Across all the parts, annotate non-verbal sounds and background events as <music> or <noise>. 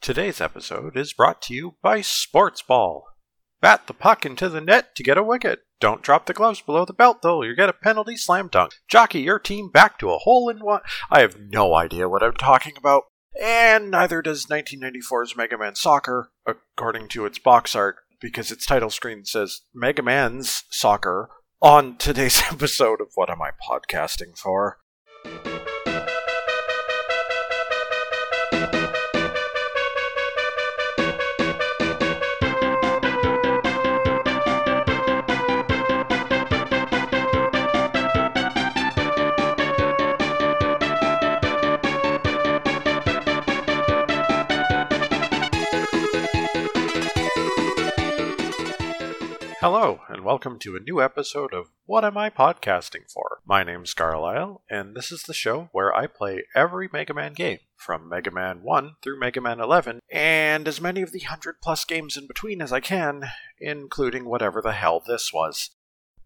Today's episode is brought to you by Sports Ball. Bat the puck into the net to get a wicket. Don't drop the gloves below the belt, though. You get a penalty slam dunk. Jockey your team back to a hole in one. I have no idea what I'm talking about. And neither does 1994's Mega Man Soccer, according to its box art, because its title screen says Mega Man's Soccer on today's <laughs> episode of What Am I Podcasting For? Welcome to a new episode of What Am I Podcasting For? My name's Carlisle, and this is the show where I play every Mega Man game, from Mega Man 1 through Mega Man 11, and as many of the 100 plus games in between as I can, including whatever the hell this was.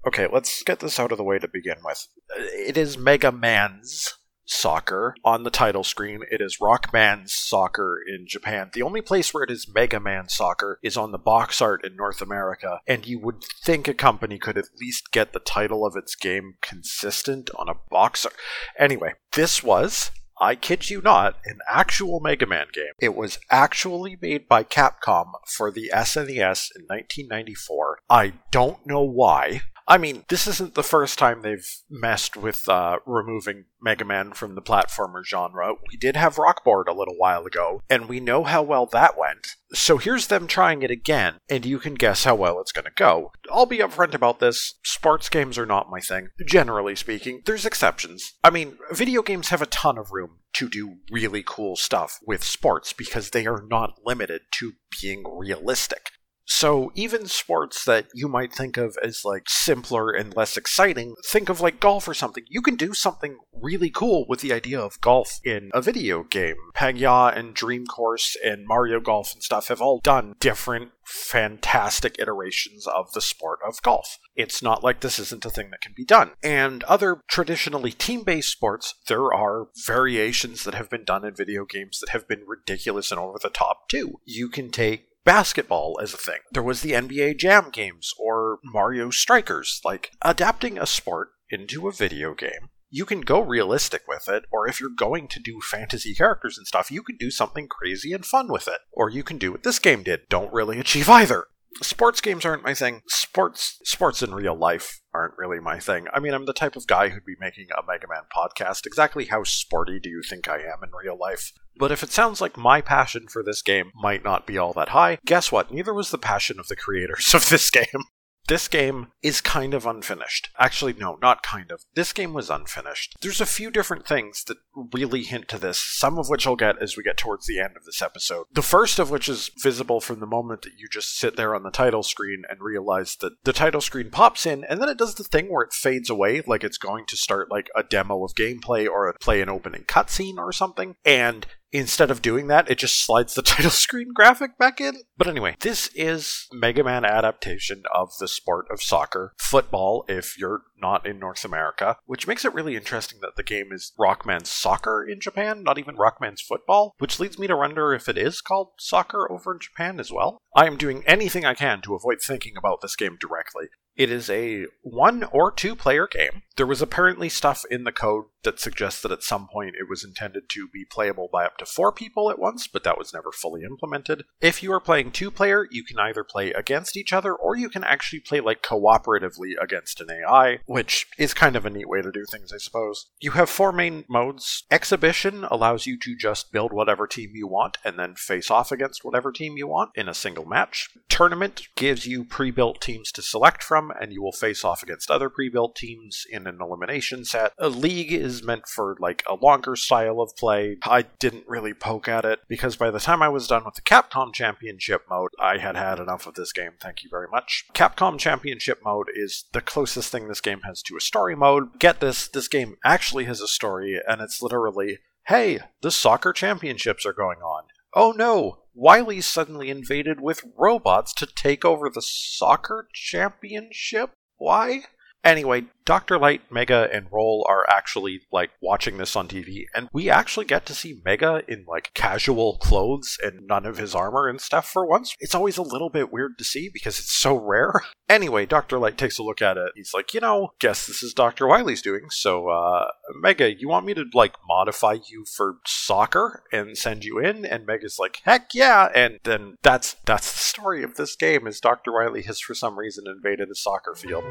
Okay, let's get this out of the way to begin with. It is Mega Man's soccer on the title screen. It is Rockman's soccer in Japan. The only place where it is Mega Man soccer is on the box art in North America, and you would think a company could at least get the title of its game consistent on a box art. Anyway, this was I kid you not, an actual Mega Man game. It was actually made by Capcom for the SNES in 1994. I don't know why. I mean, this isn't the first time they've messed with uh, removing Mega Man from the platformer genre. We did have Rockboard a little while ago, and we know how well that went. So here's them trying it again, and you can guess how well it's going to go. I'll be upfront about this. Sports games are not my thing, generally speaking. There's exceptions. I mean, video games have a ton of room to do really cool stuff with sports because they are not limited to being realistic. So even sports that you might think of as like simpler and less exciting, think of like golf or something. You can do something really cool with the idea of golf in a video game. Pangya and Dream Course and Mario Golf and stuff have all done different fantastic iterations of the sport of golf. It's not like this isn't a thing that can be done. And other traditionally team based sports, there are variations that have been done in video games that have been ridiculous and over the top too. You can take basketball as a thing. There was the NBA Jam games or Mario Strikers. Like adapting a sport into a video game. You can go realistic with it, or if you're going to do fantasy characters and stuff, you can do something crazy and fun with it. Or you can do what this game did. Don't really achieve either sports games aren't my thing. Sports sports in real life aren't really my thing. I mean, I'm the type of guy who'd be making a Mega Man podcast. Exactly how sporty do you think I am in real life? But if it sounds like my passion for this game might not be all that high, guess what? Neither was the passion of the creators of this <laughs> game. This game is kind of unfinished. Actually, no, not kind of. This game was unfinished. There's a few different things that really hint to this, some of which I'll get as we get towards the end of this episode. The first of which is visible from the moment that you just sit there on the title screen and realize that the title screen pops in and then it does the thing where it fades away, like it's going to start like a demo of gameplay or play an opening cutscene or something. And Instead of doing that, it just slides the <laughs> title screen graphic back in. But anyway, this is Mega Man adaptation of the sport of soccer, football if you're not in North America, which makes it really interesting that the game is Rockman's soccer in Japan, not even Rockman's football, which leads me to wonder if it is called soccer over in Japan as well. I am doing anything I can to avoid thinking about this game directly. It is a one or two player game. There was apparently stuff in the code that suggests that at some point it was intended to be playable by up to four people at once, but that was never fully implemented. If you are playing two player, you can either play against each other or you can actually play like cooperatively against an AI, which is kind of a neat way to do things, I suppose. You have four main modes. Exhibition allows you to just build whatever team you want and then face off against whatever team you want in a single match. Tournament gives you pre built teams to select from and you will face off against other pre-built teams in an elimination set. A league is meant for like a longer style of play. I didn't really poke at it because by the time I was done with the Capcom Championship mode, I had had enough of this game. Thank you very much. Capcom Championship mode is the closest thing this game has to a story mode. Get this, this game actually has a story and it's literally, hey, the soccer championships are going on. Oh no, Wily's suddenly invaded with robots to take over the soccer championship? Why? Anyway, Dr. Light, Mega, and Roll are actually like watching this on TV, and we actually get to see Mega in like casual clothes and none of his armor and stuff for once. It's always a little bit weird to see because it's so rare. <laughs> Anyway, Dr. Light takes a look at it. He's like, you know, guess this is Dr. Wily's doing. So, uh, Mega, you want me to like modify you for soccer and send you in? And Mega's like, heck yeah. And then that's that's the story of this game is Dr. Wily has for some reason invaded a soccer field.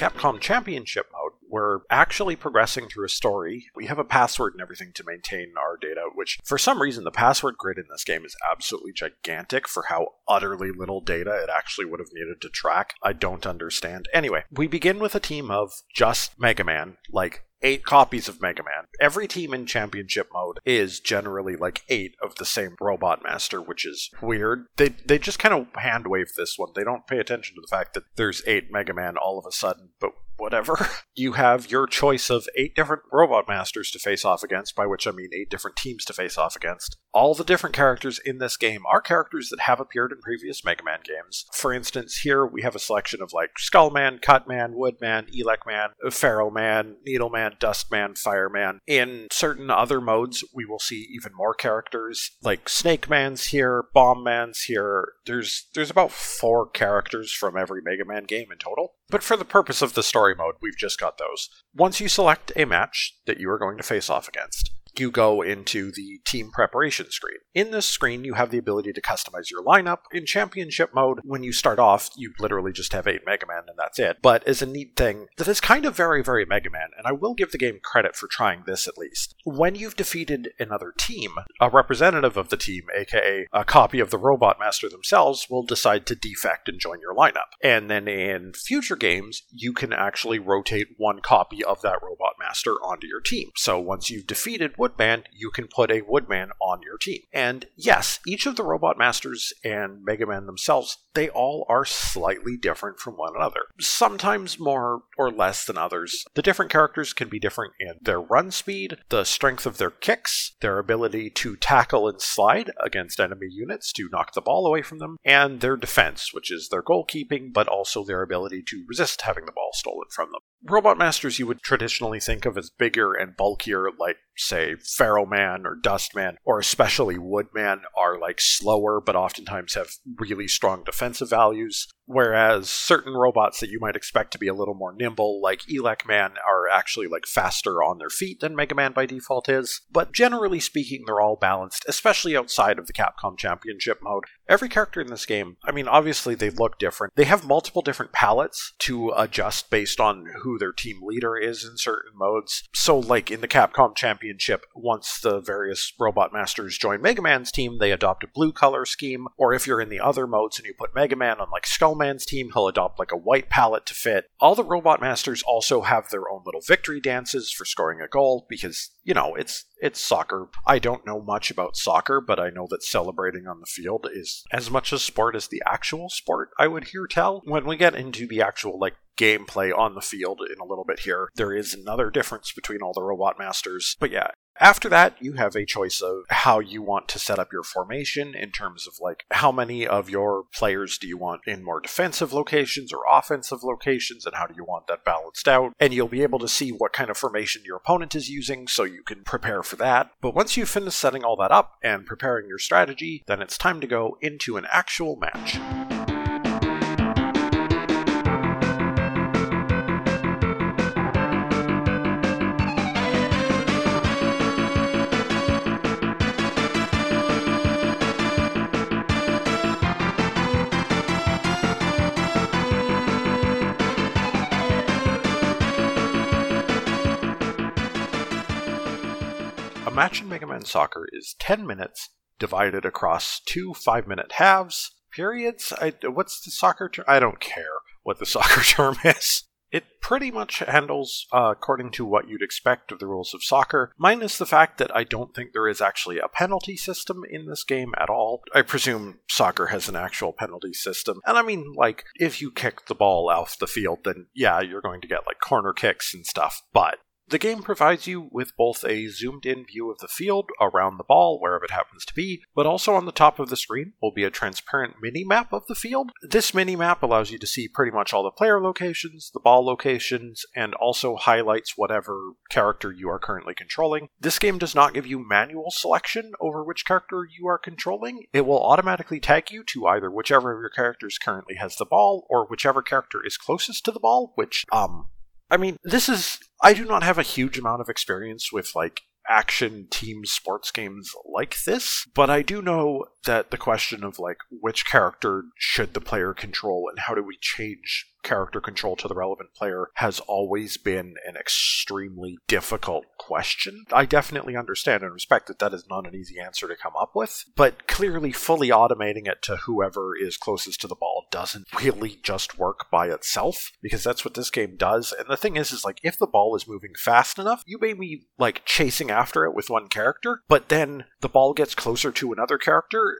Capcom Championship mode, we're actually progressing through a story. We have a password and everything to maintain our data, which for some reason the password grid in this game is absolutely gigantic for how utterly little data it actually would have needed to track. I don't understand. Anyway, we begin with a team of just Mega Man, like eight copies of Mega Man. Every team in championship mode is generally like eight of the same robot master, which is weird. They they just kind of hand wave this one. They don't pay attention to the fact that there's eight Mega Man all of a sudden, but whatever. <laughs> You have your choice of eight different robot masters to face off against, by which I mean eight different teams to face off against. All the different characters in this game are characters that have appeared in previous Mega Man games. For instance, here we have a selection of like Skullman, Cutman, Woodman, Elec Man, Pharaoh Man, Needleman, Dustman, Fireman. In certain other modes, we will see even more characters, like Snake Man's here, Bomb Man's here. There's there's about four characters from every Mega Man game in total. But for the purpose of the story mode, we've just got those. Once you select a match that you are going to face off against, you go into the team preparation screen. In this screen, you have the ability to customize your lineup. In championship mode, when you start off, you literally just have 8 Mega Man and that's it. But as a neat thing, that is kind of very, very Mega Man, and I will give the game credit for trying this at least. When you've defeated another team, a representative of the team, aka a copy of the Robot Master themselves, will decide to defect and join your lineup. And then in future games, you can actually rotate one copy of that Robot Master onto your team. So once you've defeated Woodman, you can put a Woodman on your team. And yes, each of the Robot Masters and Mega Man themselves, they all are slightly different from one another. Sometimes more or less than others. The different characters can be different in their run speed, the strength of their kicks, their ability to tackle and slide against enemy units to knock the ball away from them, and their defense, which is their goalkeeping, but also their ability to resist having the ball stolen from them. Robot Masters you would traditionally think of as bigger and bulkier, like, say, Pharaoh Man or Dust Man, or especially Woodman, are like slower but oftentimes have really strong defensive values. Whereas certain robots that you might expect to be a little more nimble, like Elec Man, are actually like faster on their feet than Mega Man by default is. But generally speaking, they're all balanced, especially outside of the Capcom Championship mode. Every character in this game, I mean, obviously they look different. They have multiple different palettes to adjust based on who their team leader is in certain modes. So, like in the Capcom Championship, once the various Robot Masters join Mega Man's team, they adopt a blue color scheme. Or if you're in the other modes and you put Mega Man on like Skull Man's team, he'll adopt like a white palette to fit. All the Robot Masters also have their own little victory dances for scoring a goal because, you know, it's it's soccer. I don't know much about soccer, but I know that celebrating on the field is as much a sport as the actual sport, I would hear tell. When we get into the actual like gameplay on the field in a little bit here, there is another difference between all the robot masters. But yeah, after that, you have a choice of how you want to set up your formation in terms of like how many of your players do you want in more defensive locations or offensive locations, and how do you want that balanced out. And you'll be able to see what kind of formation your opponent is using so you can prepare for that. But once you've finished setting all that up and preparing your strategy, then it's time to go into an actual match. Match in Mega Man Soccer is 10 minutes divided across two five minute halves. Periods? I, what's the soccer term? I don't care what the <laughs> soccer term is. It pretty much handles uh, according to what you'd expect of the rules of soccer, minus the fact that I don't think there is actually a penalty system in this game at all. I presume soccer has an actual penalty system. And I mean, like, if you kick the ball off the field, then yeah, you're going to get like corner kicks and stuff, but the game provides you with both a zoomed in view of the field around the ball, wherever it happens to be, but also on the top of the screen will be a transparent mini map of the field. This mini map allows you to see pretty much all the player locations, the ball locations, and also highlights whatever character you are currently controlling. This game does not give you manual selection over which character you are controlling. It will automatically tag you to either whichever of your characters currently has the ball or whichever character is closest to the ball, which, um, I mean, this is. I do not have a huge amount of experience with, like, action team sports games like this, but I do know that the question of, like, which character should the player control and how do we change character control to the relevant player has always been an extremely difficult question. I definitely understand and respect that that is not an easy answer to come up with, but clearly fully automating it to whoever is closest to the ball doesn't really just work by itself because that's what this game does. And the thing is is like if the ball is moving fast enough, you may be like chasing after it with one character, but then the ball gets closer to another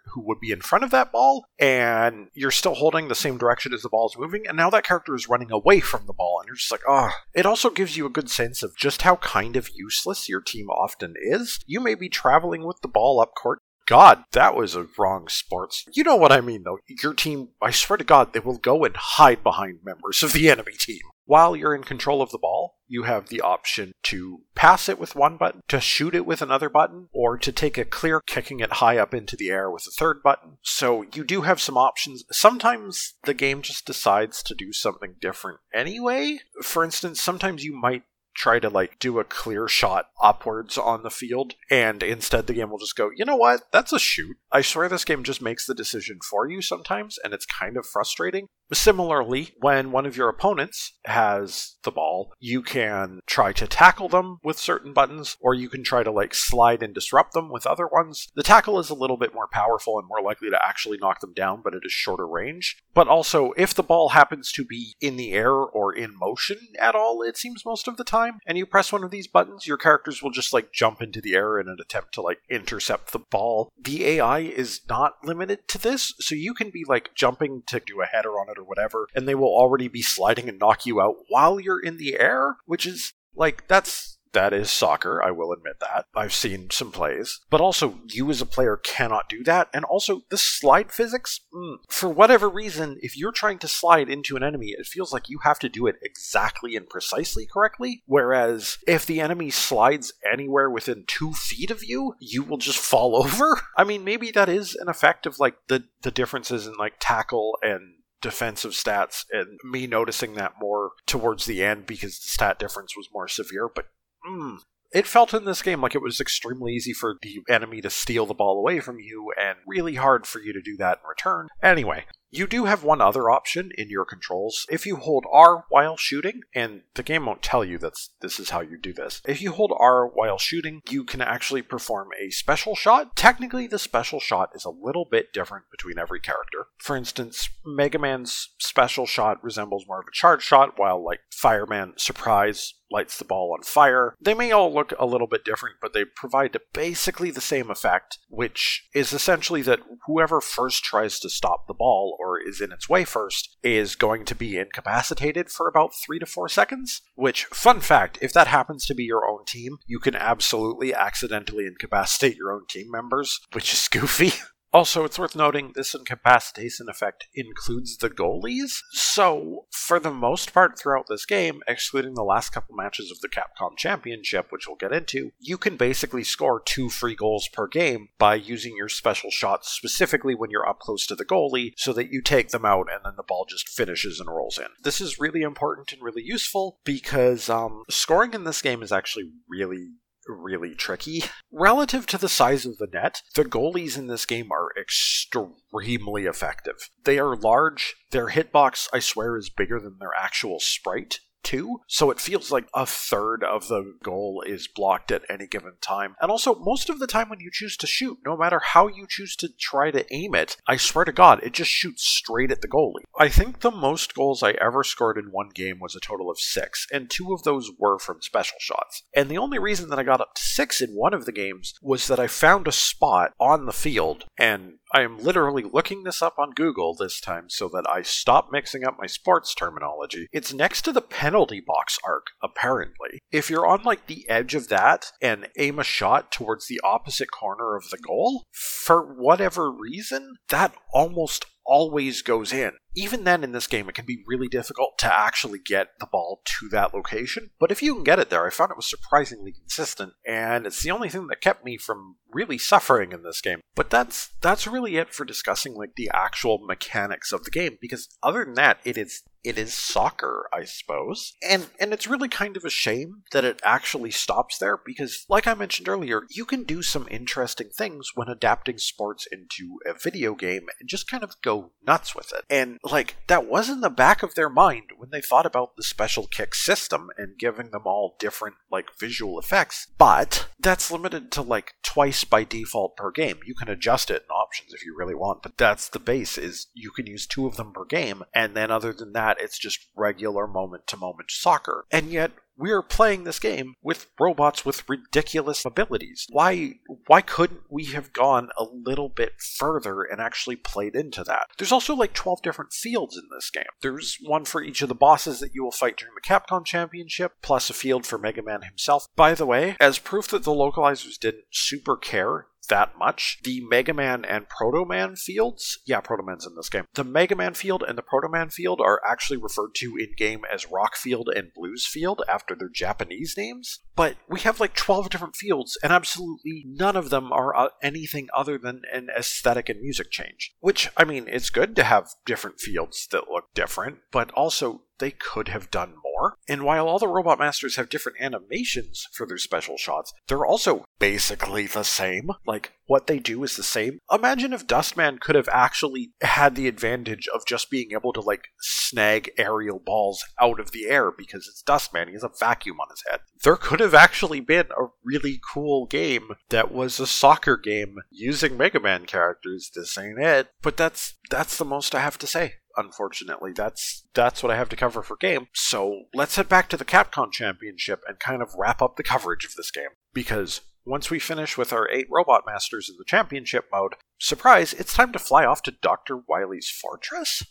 who would be in front of that ball and you're still holding the same direction as the ball is moving and now that character is running away from the ball, and you're just like, ah. Oh. It also gives you a good sense of just how kind of useless your team often is. You may be traveling with the ball up court God, that was a wrong sports. You know what I mean, though. Your team, I swear to God, they will go and hide behind members of the enemy team. While you're in control of the ball, you have the option to pass it with one button, to shoot it with another button, or to take a clear kicking it high up into the air with a third button. So you do have some options. Sometimes the game just decides to do something different anyway. For instance, sometimes you might try to like do a clear shot upwards on the field and instead the game will just go you know what that's a shoot i swear this game just makes the decision for you sometimes and it's kind of frustrating Similarly, when one of your opponents has the ball, you can try to tackle them with certain buttons, or you can try to like slide and disrupt them with other ones. The tackle is a little bit more powerful and more likely to actually knock them down, but it is shorter range. But also, if the ball happens to be in the air or in motion at all, it seems most of the time, and you press one of these buttons, your characters will just like jump into the air in an attempt to like intercept the ball. The AI is not limited to this, so you can be like jumping to do a header on it or whatever, and they will already be sliding and knock you out while you're in the air, which is like that's that is soccer, I will admit that. I've seen some plays. But also, you as a player cannot do that. And also, the slide physics, mm, for whatever reason, if you're trying to slide into an enemy, it feels like you have to do it exactly and precisely correctly. Whereas, if the enemy slides anywhere within two feet of you, you will just fall <laughs> over. I mean, maybe that is an effect of like the, the differences in like tackle and defensive stats and me noticing that more towards the end because the stat difference was more severe but mm, it felt in this game like it was extremely easy for the enemy to steal the ball away from you and really hard for you to do that in return. Anyway you do have one other option in your controls. If you hold R while shooting, and the game won't tell you that this is how you do this. If you hold R while shooting, you can actually perform a special shot. Technically, the special shot is a little bit different between every character. For instance, Mega Man's special shot resembles more of a charge shot, while like Fireman Surprise lights the ball on fire. They may all look a little bit different, but they provide basically the same effect, which is essentially that whoever first tries to stop the ball or is in its way first is going to be incapacitated for about three to four seconds. Which, fun fact, if that happens to be your own team, you can absolutely accidentally incapacitate your own team members, which is goofy. <laughs> Also, it's worth noting this incapacitation effect includes the goalies. So, for the most part throughout this game, excluding the last couple matches of the Capcom Championship, which we'll get into, you can basically score two free goals per game by using your special shots specifically when you're up close to the goalie so that you take them out and then the ball just finishes and rolls in. This is really important and really useful because um, scoring in this game is actually really really tricky. Relative to the size of the net, the goalies in this game are extremely effective. They are large, their hitbox, I swear, is bigger than their actual sprite two, so it feels like a third of the goal is blocked at any given time. And also, most of the time when you choose to shoot, no matter how you choose to try to aim it, I swear to God, it just shoots straight at the goalie. I think the most goals I ever scored in one game was a total of six, and two of those were from special shots. And the only reason that I got up to six in one of the games was that I found a spot on the field, and I am literally looking this up on Google this time so that I stop mixing up my sports terminology. It's next to the penalty box arc, apparently. If you're on like the edge of that and aim a shot towards the opposite corner of the goal, for whatever reason, that almost always goes in. Even then, in this game, it can be really difficult to actually get the ball to that location. But if you can get it there, I found it was surprisingly consistent, and it's the only thing that kept me from really suffering in this game. But that's that's really it for discussing like the actual mechanics of the game. Because other than that, it is it is soccer, I suppose. And and it's really kind of a shame that it actually stops there because like I mentioned earlier, you can do some interesting things when adapting sports into a video game and just kind of go nuts with it. And like that was in the back of their mind when they thought about the special kick system and giving them all different like visual effects. But that's limited to like twice by default per game. You can adjust it in options if you really want, but that's the base is you can use two of them per game and then other than that it's just regular moment to moment soccer. And yet we are playing this game with robots with ridiculous abilities. Why why couldn't we have gone a little bit further and actually played into that? There's also like 12 different fields in this game. There's one for each of the bosses that you will fight during the Capcom Championship, plus a field for Mega Man himself. By the way, as proof that the localizers didn't super care that much. The Mega Man and Proto Man fields, yeah, Proto Man's in this game. The Mega Man field and the Proto Man field are actually referred to in game as Rock Field and Blues Field after their Japanese names. But we have like 12 different fields, and absolutely none of them are uh, anything other than an aesthetic and music change. Which, I mean, it's good to have different fields that look different, but also they could have done more. And while all the Robot Masters have different animations for their special shots, they're also basically the same. Like, what they do is the same. Imagine if Dustman could have actually had the advantage of just being able to, like, snag aerial balls out of the air because it's Dustman. He has a vacuum on his head. There could have actually been a really cool game that was a soccer game using Mega Man characters. This ain't it. But that's that's the most I have to say unfortunately. That's that's what I have to cover for game. So let's head back to the Capcom Championship and kind of wrap up the coverage of this game. Because once we finish with our eight Robot Masters in the Championship mode, surprise, it's time to fly off to Dr. Wily's fortress?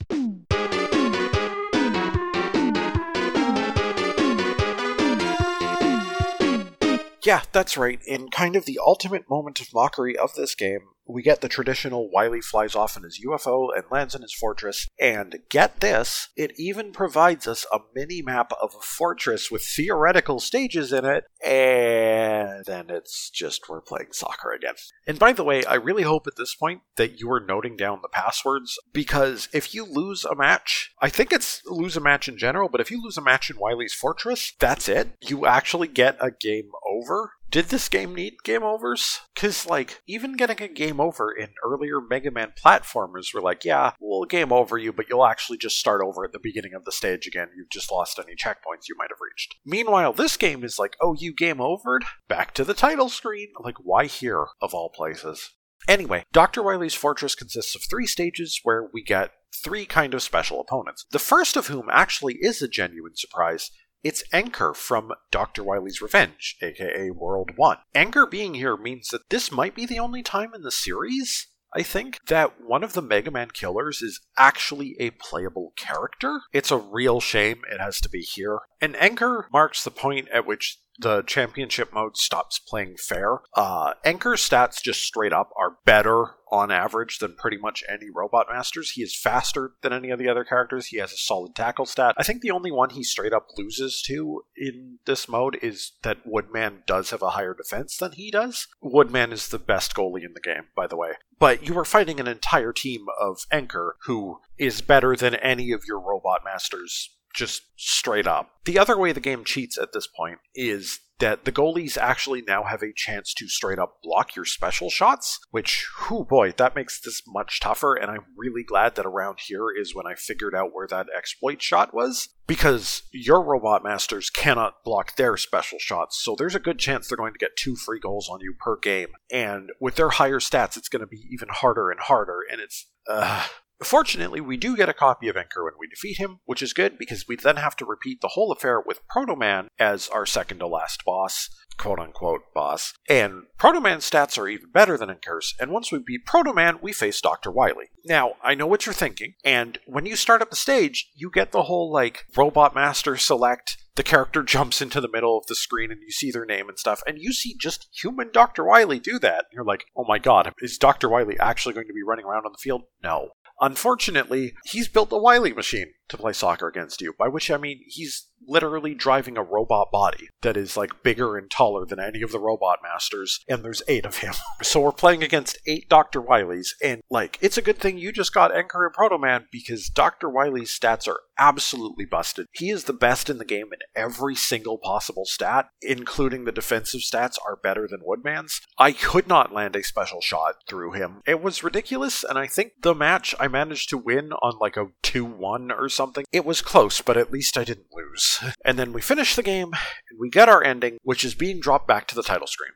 Yeah, that's right. In kind of the ultimate moment of mockery of this game, we get the traditional Wily flies off in his UFO and lands in his fortress. And get this, it even provides us a mini map of a fortress with theoretical stages in it. And then it's just we're playing soccer again. And by the way, I really hope at this point that you are noting down the passwords because if you lose a match, I think it's lose a match in general, but if you lose a match in Wily's fortress, that's it. You actually get a game over did this game need game overs? Because, like, even getting a game over in earlier Mega Man platformers were like, yeah, we'll game over you, but you'll actually just start over at the beginning of the stage again. You've just lost any checkpoints you might have reached. Meanwhile, this game is like, oh, you game overed? Back to the title screen. Like, why here, of all places? Anyway, Dr. Wily's Fortress consists of three stages where we get three kind of special opponents. The first of whom actually is a genuine surprise it's Enker from Dr. Wily's Revenge, aka World 1. Enker being here means that this might be the only time in the series, I think, that one of the Mega Man killers is actually a playable character. It's a real shame it has to be here. And Enker marks the point at which the championship mode stops playing fair. Uh, Enker's stats just straight up are better on average than pretty much any Robot Masters. He is faster than any of the other characters. He has a solid tackle stat. I think the only one he straight up loses to in this mode is that Woodman does have a higher defense than he does. Woodman is the best goalie in the game, by the way. But you are fighting an entire team of Enker who is better than any of your Robot Masters just straight up. The other way the game cheats at this point is that the goalies actually now have a chance to straight up block your special shots, which, whoo boy, that makes this much tougher. And I'm really glad that around here is when I figured out where that exploit shot was because your robot masters cannot block their special shots. So there's a good chance they're going to get two free goals on you per game. And with their higher stats, it's going to be even harder and harder. And it's, uh, Fortunately, we do get a copy of Enker when we defeat him, which is good because we then have to repeat the whole affair with Proto Man as our second to last boss, quote unquote boss. And Proto Man's stats are even better than Enker's, and once we beat Proto Man, we face Dr. Wily. Now, I know what you're thinking, and when you start up the stage, you get the whole like Robot Master select the character <laughs> jumps into the middle of the screen and you see their name and stuff, and you see just human Dr. Wily do that. You're like, oh my god, is Dr. Wily actually going to be running around on the field? No. Unfortunately, he's built a Wily machine to play soccer against you, by which I mean he's literally driving a robot body that is like bigger and taller than any of the robot masters, and there's eight of him. <laughs> so we're playing against eight Dr. Wilys, and like, it's a good thing you just got Enker and Proto Man because Dr. Wily's stats are absolutely busted. He is the best in the game in every single possible stat, including the defensive stats are better than Woodman's. I could not land a special shot through him. It was ridiculous, and I think the match I managed to win on like a 2 1 or something. It was close, but at least I didn't lose. <laughs> And then we finish the game, and we get our ending, which is being dropped back to the title screen.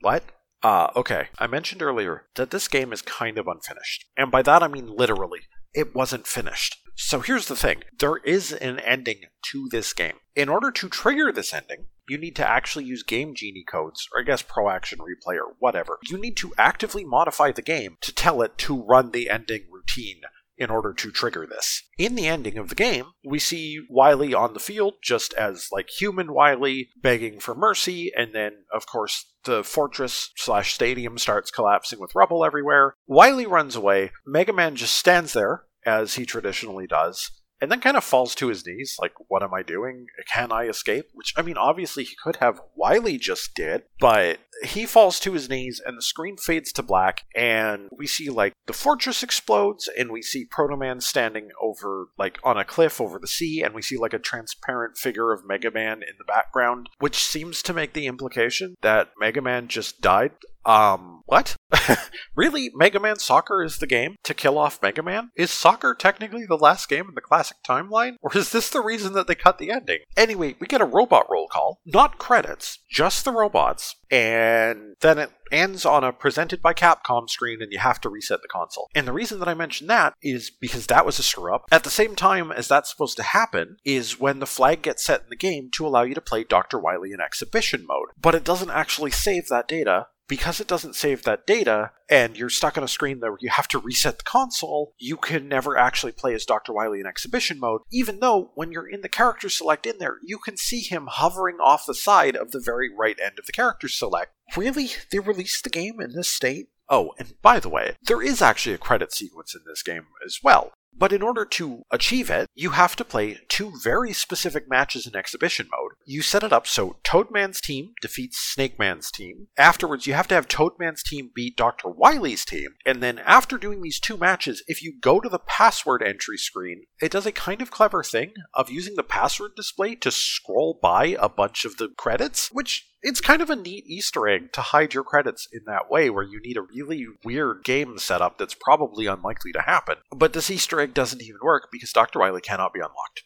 What? Ah, uh, okay. I mentioned earlier that this game is kind of unfinished. And by that I mean literally. It wasn't finished. So here's the thing there is an ending to this game. In order to trigger this ending, you need to actually use Game Genie codes, or I guess Pro Action Replay or whatever. You need to actively modify the game to tell it to run the ending routine in order to trigger this. In the ending of the game, we see Wily on the field just as like human Wily begging for mercy, and then of course the fortress slash stadium starts collapsing with rubble everywhere. Wily runs away. Mega Man just stands there, as he traditionally does, and then kind of falls to his knees, like, what am I doing? Can I escape? Which, I mean, obviously he could have. Wily just did, but he falls to his knees, and the screen fades to black, and we see, like, the fortress explodes, and we see Proto Man standing over, like, on a cliff over the sea, and we see, like, a transparent figure of Mega Man in the background, which seems to make the implication that Mega Man just died um, what? <laughs> really? Mega Man Soccer is the game to kill off Mega Man? Is Soccer technically the last game in the classic timeline? Or is this the reason that they cut the ending? Anyway, we get a robot roll call, not credits, just the robots, and then it ends on a presented by Capcom screen and you have to reset the console. And the reason that I mention that is because that was a screw up. At the same time as that's supposed to happen is when the flag gets set in the game to allow you to play Dr. Wily in exhibition mode. But it doesn't actually save that data because it doesn't save that data and you're stuck on a screen where you have to reset the console, you can never actually play as Dr. Wily in exhibition mode, even though when you're in the character select in there, you can see him hovering off the side of the very right end of the character select. Really? They released the game in this state? Oh, and by the way, there is actually a credit sequence in this game as well. But in order to achieve it, you have to play two very specific matches in exhibition mode. You set it up so Toadman's team defeats Snake Man's team. Afterwards, you have to have Toadman's team beat Dr. Wily's team. And then after doing these two matches, if you go to the password entry screen, it does a kind of clever thing of using the password display to scroll by a bunch of the credits, which it's kind of a neat Easter egg to hide your credits in that way, where you need a really weird game setup that's probably unlikely to happen. But this Easter egg doesn't even work because Dr. Wily cannot be unlocked.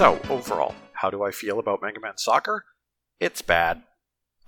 So, overall, how do I feel about Mega Man Soccer? It's bad.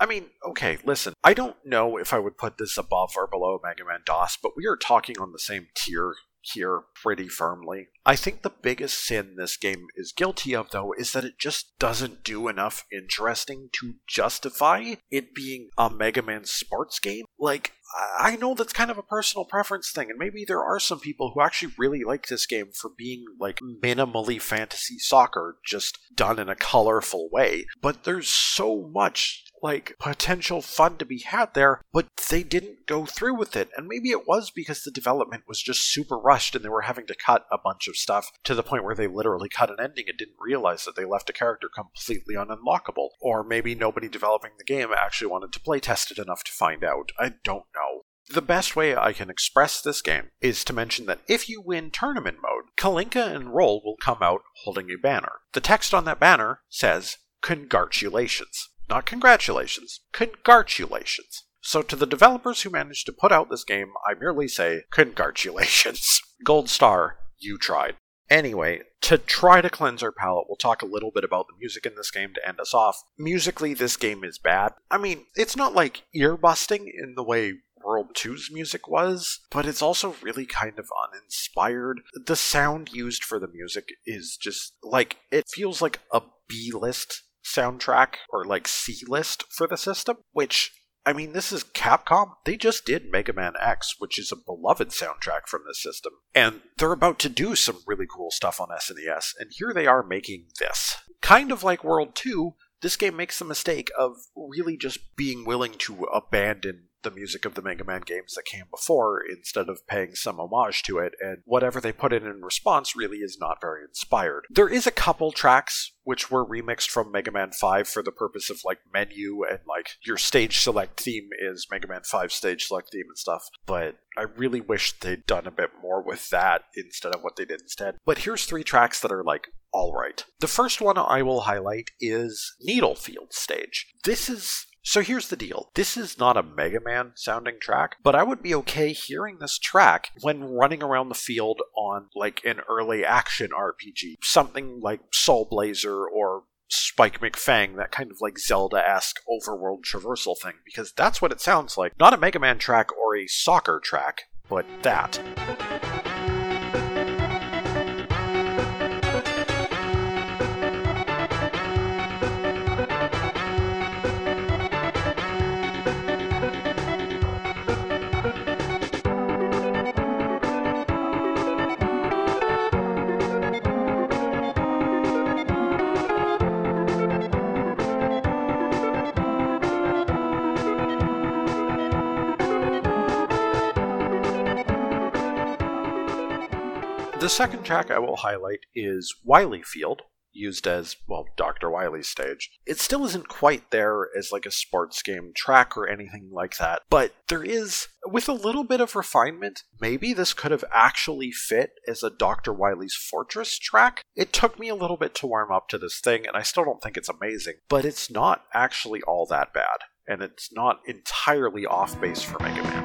I mean, okay, listen, I don't know if I would put this above or below Mega Man DOS, but we are talking on the same tier here pretty firmly. I think the biggest sin this game is guilty of, though, is that it just doesn't do enough interesting to justify it being a Mega Man sports game. Like, I know that's kind of a personal preference thing, and maybe there are some people who actually really like this game for being like minimally fantasy soccer, just done in a colorful way. But there's so much like potential fun to be had there, but they didn't go through with it. And maybe it was because the development was just super rushed and they were having to cut a bunch of stuff to the point where they literally cut an ending and didn't realize that they left a character completely ununlockable. Or maybe nobody developing the game actually wanted to play test it enough to find out. I don't know. The best way I can express this game is to mention that if you win tournament mode, Kalinka and Roll will come out holding a banner. The text on that banner says, Congratulations. Not congratulations, congratulations. So to the developers who managed to put out this game, I merely say, Congratulations. <laughs> Gold star, you tried. Anyway, to try to cleanse our palate, we'll talk a little bit about the music in this game to end us off. Musically, this game is bad. I mean, it's not like ear busting in the way World 2's music was, but it's also really kind of uninspired. The sound used for the music is just like, it feels like a B list soundtrack or like C list for the system, which I mean, this is Capcom. They just did Mega Man X, which is a beloved soundtrack from this system. And they're about to do some really cool stuff on SNES, and here they are making this. Kind of like World 2, this game makes the mistake of really just being willing to abandon the music of the Mega Man games that came before instead of paying some homage to it, and whatever they put in in response really is not very inspired. There is a couple tracks which were remixed from Mega Man 5 for the purpose of like menu and like your stage select theme is Mega Man 5 stage select theme and stuff, but I really wish they'd done a bit more with that instead of what they did instead. But here's three tracks that are like alright. The first one I will highlight is Needlefield Stage. This is so here's the deal. This is not a Mega Man sounding track, but I would be okay hearing this track when running around the field on like an early action RPG. Something like Soul Blazer or Spike McFang, that kind of like Zelda esque overworld traversal thing, because that's what it sounds like. Not a Mega Man track or a soccer track, but that. Second track I will highlight is Wily Field, used as, well, Dr. Wily's stage. It still isn't quite there as like a sports game track or anything like that, but there is, with a little bit of refinement, maybe this could have actually fit as a Dr. Wily's Fortress track. It took me a little bit to warm up to this thing, and I still don't think it's amazing, but it's not actually all that bad, and it's not entirely off base for Mega Man.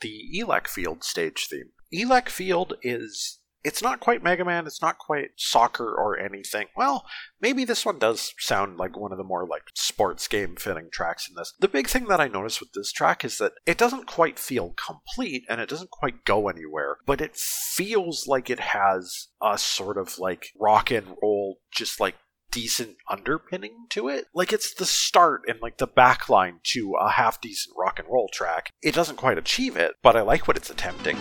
The Elec Field stage theme. Elec Field is it's not quite Mega Man, it's not quite soccer or anything. Well, maybe this one does sound like one of the more like sports game fitting tracks in this. The big thing that I noticed with this track is that it doesn't quite feel complete and it doesn't quite go anywhere, but it feels like it has a sort of like rock and roll just like decent underpinning to it. Like it's the start and like the backline to a half decent rock and roll track. It doesn't quite achieve it, but I like what it's attempting.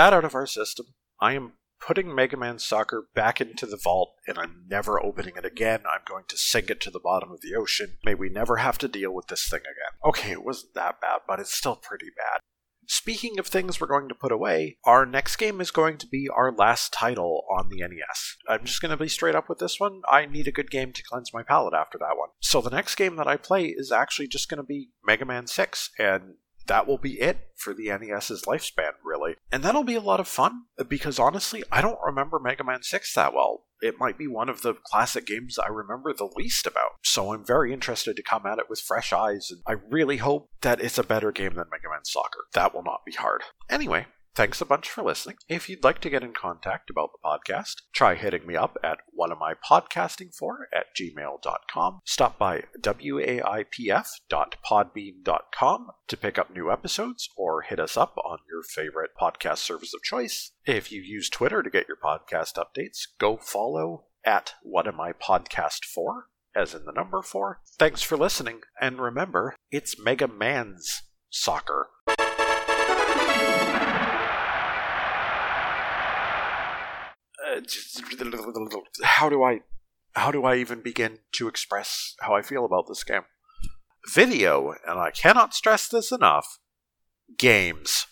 That out of our system, I am putting Mega Man Soccer back into the vault and I'm never opening it again. I'm going to sink it to the bottom of the ocean. May we never have to deal with this thing again. Okay, it wasn't that bad, but it's still pretty bad. Speaking of things we're going to put away, our next game is going to be our last title on the NES. I'm just going to be straight up with this one. I need a good game to cleanse my palate after that one. So the next game that I play is actually just going to be Mega Man 6, and that will be it for the NES's lifespan, really. And that'll be a lot of fun because honestly, I don't remember Mega Man 6 that well. It might be one of the classic games I remember the least about. So I'm very interested to come at it with fresh eyes, and I really hope that it's a better game than Mega Man Soccer. That will not be hard. Anyway, Thanks a bunch for listening. If you'd like to get in contact about the podcast, try hitting me up at what am I podcasting for at gmail.com. Stop by waipf.podbean.com to pick up new episodes or hit us up on your favorite podcast service of choice. If you use Twitter to get your podcast updates, go follow at what am I podcast for as in the number four. Thanks for listening, and remember, it's Mega Man's soccer. <laughs> how do I how do I even begin to express how I feel about this game? Video, and I cannot stress this enough, games.